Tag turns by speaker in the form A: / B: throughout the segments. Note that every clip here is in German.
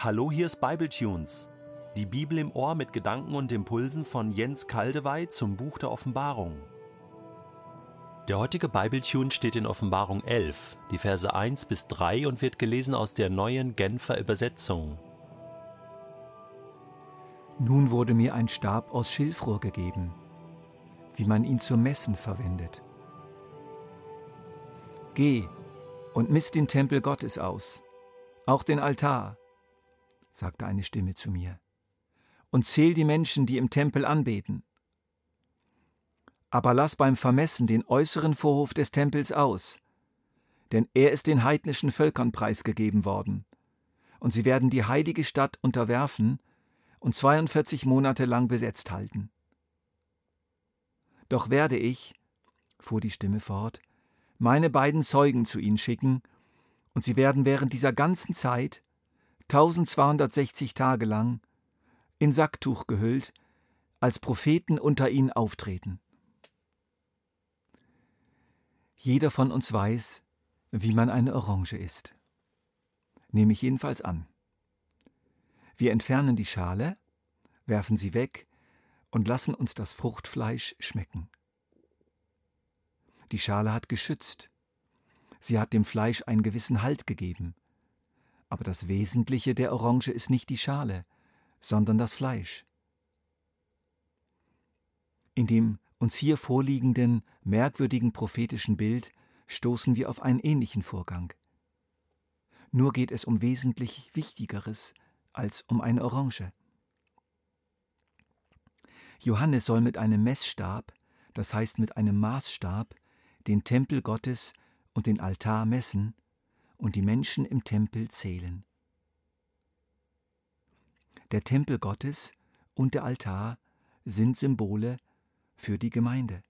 A: Hallo, hier ist Bibletunes. Die Bibel im Ohr mit Gedanken und Impulsen von Jens Kaldewey zum Buch der Offenbarung. Der heutige Bibletune steht in Offenbarung 11, die Verse 1 bis 3 und wird gelesen aus der neuen Genfer Übersetzung.
B: Nun wurde mir ein Stab aus Schilfrohr gegeben, wie man ihn zum Messen verwendet. Geh und misst den Tempel Gottes aus, auch den Altar, sagte eine Stimme zu mir, und zähl die Menschen, die im Tempel anbeten. Aber lass beim Vermessen den äußeren Vorhof des Tempels aus, denn er ist den heidnischen Völkern preisgegeben worden, und sie werden die heilige Stadt unterwerfen und 42 Monate lang besetzt halten. Doch werde ich, fuhr die Stimme fort, meine beiden Zeugen zu ihnen schicken, und sie werden während dieser ganzen Zeit, 1260 Tage lang, in Sacktuch gehüllt, als Propheten unter ihnen auftreten. Jeder von uns weiß, wie man eine Orange isst. Nehme ich jedenfalls an. Wir entfernen die Schale, werfen sie weg und lassen uns das Fruchtfleisch schmecken. Die Schale hat geschützt. Sie hat dem Fleisch einen gewissen Halt gegeben. Aber das Wesentliche der Orange ist nicht die Schale, sondern das Fleisch. In dem uns hier vorliegenden merkwürdigen prophetischen Bild stoßen wir auf einen ähnlichen Vorgang. Nur geht es um wesentlich Wichtigeres als um eine Orange. Johannes soll mit einem Messstab, das heißt mit einem Maßstab, den Tempel Gottes und den Altar messen und die Menschen im Tempel zählen. Der Tempel Gottes und der Altar sind Symbole für die Gemeinde.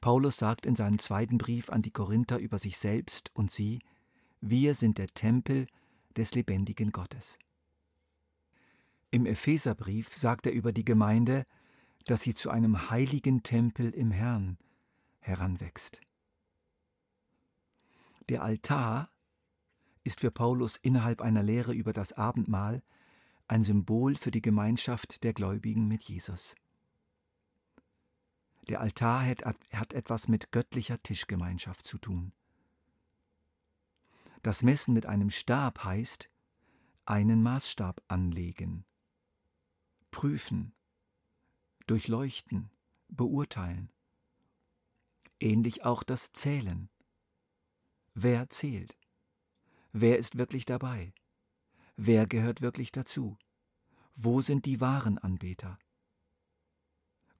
B: Paulus sagt in seinem zweiten Brief an die Korinther über sich selbst und sie, wir sind der Tempel des lebendigen Gottes. Im Epheserbrief sagt er über die Gemeinde, dass sie zu einem heiligen Tempel im Herrn heranwächst. Der Altar ist für Paulus innerhalb einer Lehre über das Abendmahl ein Symbol für die Gemeinschaft der Gläubigen mit Jesus. Der Altar hat, hat etwas mit göttlicher Tischgemeinschaft zu tun. Das Messen mit einem Stab heißt einen Maßstab anlegen, prüfen, durchleuchten, beurteilen. Ähnlich auch das Zählen. Wer zählt? Wer ist wirklich dabei? Wer gehört wirklich dazu? Wo sind die wahren Anbeter?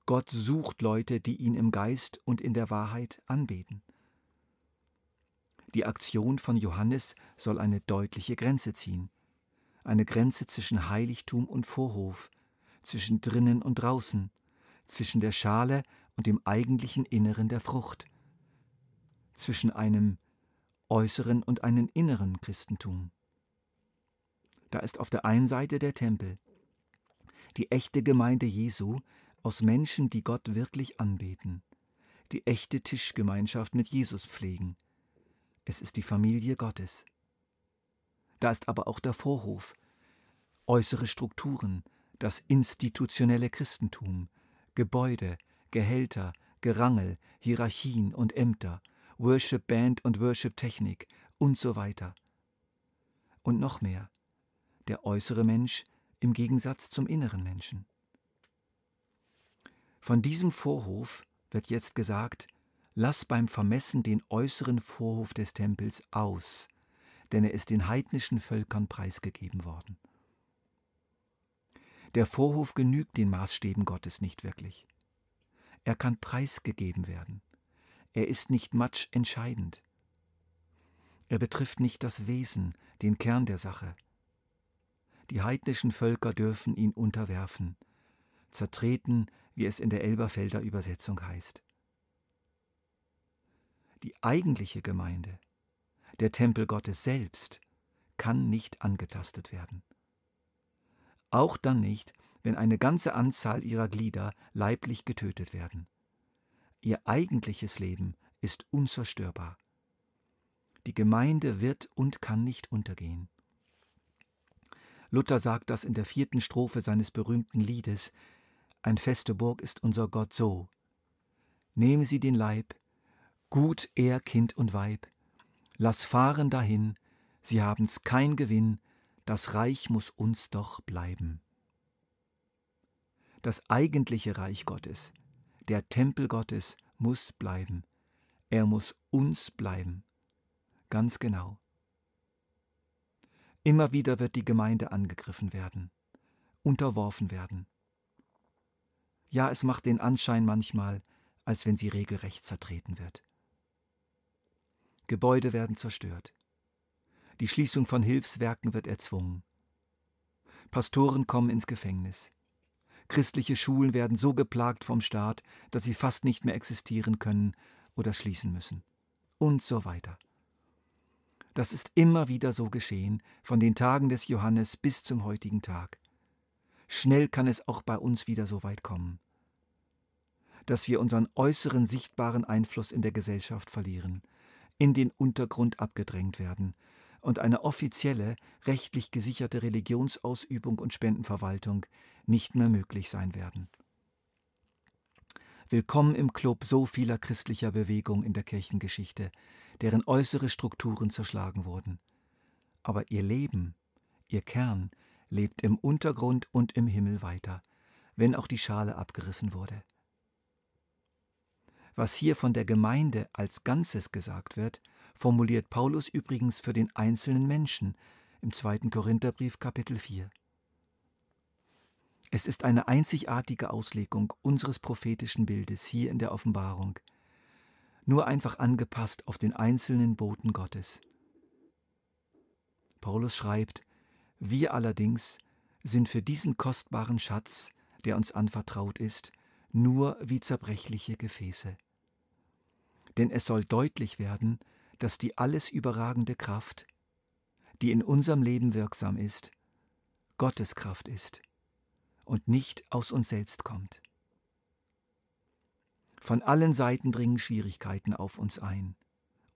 B: Gott sucht Leute, die ihn im Geist und in der Wahrheit anbeten. Die Aktion von Johannes soll eine deutliche Grenze ziehen, eine Grenze zwischen Heiligtum und Vorhof, zwischen drinnen und draußen, zwischen der Schale und dem eigentlichen Inneren der Frucht, zwischen einem äußeren und einem inneren Christentum. Da ist auf der einen Seite der Tempel, die echte Gemeinde Jesu aus Menschen, die Gott wirklich anbeten, die echte Tischgemeinschaft mit Jesus pflegen. Es ist die Familie Gottes. Da ist aber auch der Vorhof, äußere Strukturen, das institutionelle Christentum, Gebäude, Gehälter, Gerangel, Hierarchien und Ämter, Worship Band und Worship Technik und so weiter. Und noch mehr, der äußere Mensch im Gegensatz zum inneren Menschen. Von diesem Vorhof wird jetzt gesagt, lass beim Vermessen den äußeren Vorhof des Tempels aus, denn er ist den heidnischen Völkern preisgegeben worden. Der Vorhof genügt den Maßstäben Gottes nicht wirklich. Er kann preisgegeben werden. Er ist nicht matsch entscheidend. Er betrifft nicht das Wesen, den Kern der Sache. Die heidnischen Völker dürfen ihn unterwerfen, zertreten, wie es in der Elberfelder Übersetzung heißt. Die eigentliche Gemeinde, der Tempel Gottes selbst, kann nicht angetastet werden auch dann nicht, wenn eine ganze Anzahl ihrer Glieder leiblich getötet werden. Ihr eigentliches Leben ist unzerstörbar. Die Gemeinde wird und kann nicht untergehen. Luther sagt das in der vierten Strophe seines berühmten Liedes Ein feste Burg ist unser Gott so. Nehmen Sie den Leib, gut er Kind und Weib, lass fahren dahin, sie haben's kein Gewinn, das Reich muss uns doch bleiben. Das eigentliche Reich Gottes, der Tempel Gottes muss bleiben. Er muss uns bleiben. Ganz genau. Immer wieder wird die Gemeinde angegriffen werden, unterworfen werden. Ja, es macht den Anschein manchmal, als wenn sie regelrecht zertreten wird. Gebäude werden zerstört. Die Schließung von Hilfswerken wird erzwungen. Pastoren kommen ins Gefängnis. Christliche Schulen werden so geplagt vom Staat, dass sie fast nicht mehr existieren können oder schließen müssen. Und so weiter. Das ist immer wieder so geschehen, von den Tagen des Johannes bis zum heutigen Tag. Schnell kann es auch bei uns wieder so weit kommen, dass wir unseren äußeren sichtbaren Einfluss in der Gesellschaft verlieren, in den Untergrund abgedrängt werden und eine offizielle, rechtlich gesicherte Religionsausübung und Spendenverwaltung nicht mehr möglich sein werden. Willkommen im Club so vieler christlicher Bewegungen in der Kirchengeschichte, deren äußere Strukturen zerschlagen wurden. Aber ihr Leben, ihr Kern, lebt im Untergrund und im Himmel weiter, wenn auch die Schale abgerissen wurde. Was hier von der Gemeinde als Ganzes gesagt wird, formuliert Paulus übrigens für den einzelnen Menschen im zweiten Korintherbrief Kapitel 4. Es ist eine einzigartige Auslegung unseres prophetischen Bildes hier in der Offenbarung, nur einfach angepasst auf den einzelnen Boten Gottes. Paulus schreibt, wir allerdings sind für diesen kostbaren Schatz, der uns anvertraut ist, nur wie zerbrechliche Gefäße. Denn es soll deutlich werden, dass die alles überragende Kraft, die in unserem Leben wirksam ist, Gottes Kraft ist und nicht aus uns selbst kommt. Von allen Seiten dringen Schwierigkeiten auf uns ein,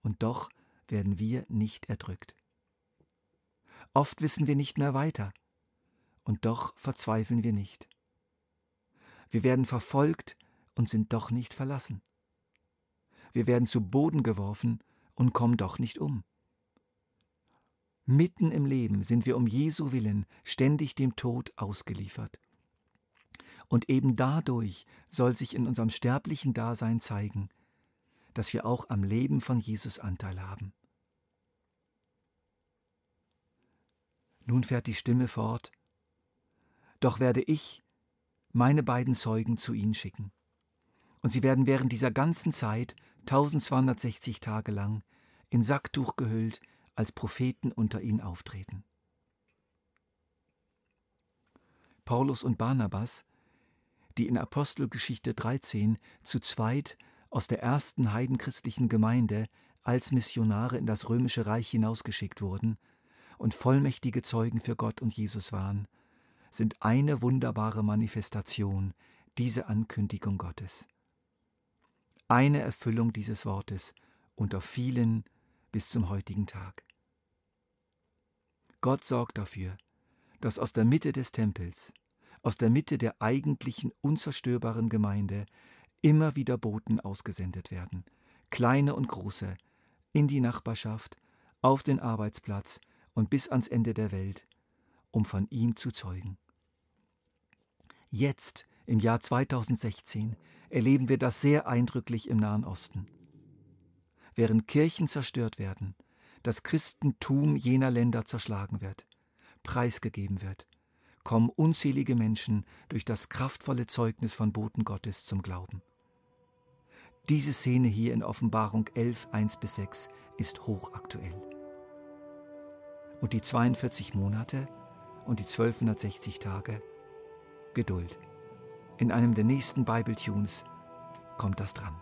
B: und doch werden wir nicht erdrückt. Oft wissen wir nicht mehr weiter, und doch verzweifeln wir nicht. Wir werden verfolgt und sind doch nicht verlassen. Wir werden zu Boden geworfen und kommen doch nicht um. Mitten im Leben sind wir um Jesu willen ständig dem Tod ausgeliefert. Und eben dadurch soll sich in unserem sterblichen Dasein zeigen, dass wir auch am Leben von Jesus Anteil haben. Nun fährt die Stimme fort, doch werde ich meine beiden Zeugen zu ihnen schicken. Und sie werden während dieser ganzen Zeit, 1260 Tage lang, in Sacktuch gehüllt, als Propheten unter ihnen auftreten. Paulus und Barnabas die in Apostelgeschichte 13 zu zweit aus der ersten heidenchristlichen Gemeinde als Missionare in das römische Reich hinausgeschickt wurden und vollmächtige Zeugen für Gott und Jesus waren, sind eine wunderbare Manifestation dieser Ankündigung Gottes. Eine Erfüllung dieses Wortes unter vielen bis zum heutigen Tag. Gott sorgt dafür, dass aus der Mitte des Tempels aus der Mitte der eigentlichen unzerstörbaren Gemeinde immer wieder Boten ausgesendet werden, kleine und große, in die Nachbarschaft, auf den Arbeitsplatz und bis ans Ende der Welt, um von ihm zu zeugen. Jetzt, im Jahr 2016, erleben wir das sehr eindrücklich im Nahen Osten. Während Kirchen zerstört werden, das Christentum jener Länder zerschlagen wird, preisgegeben wird, kommen unzählige Menschen durch das kraftvolle Zeugnis von Boten Gottes zum Glauben. Diese Szene hier in Offenbarung 11, 1 bis 6 ist hochaktuell. Und die 42 Monate und die 1260 Tage Geduld. In einem der nächsten Bible-Tunes kommt das dran.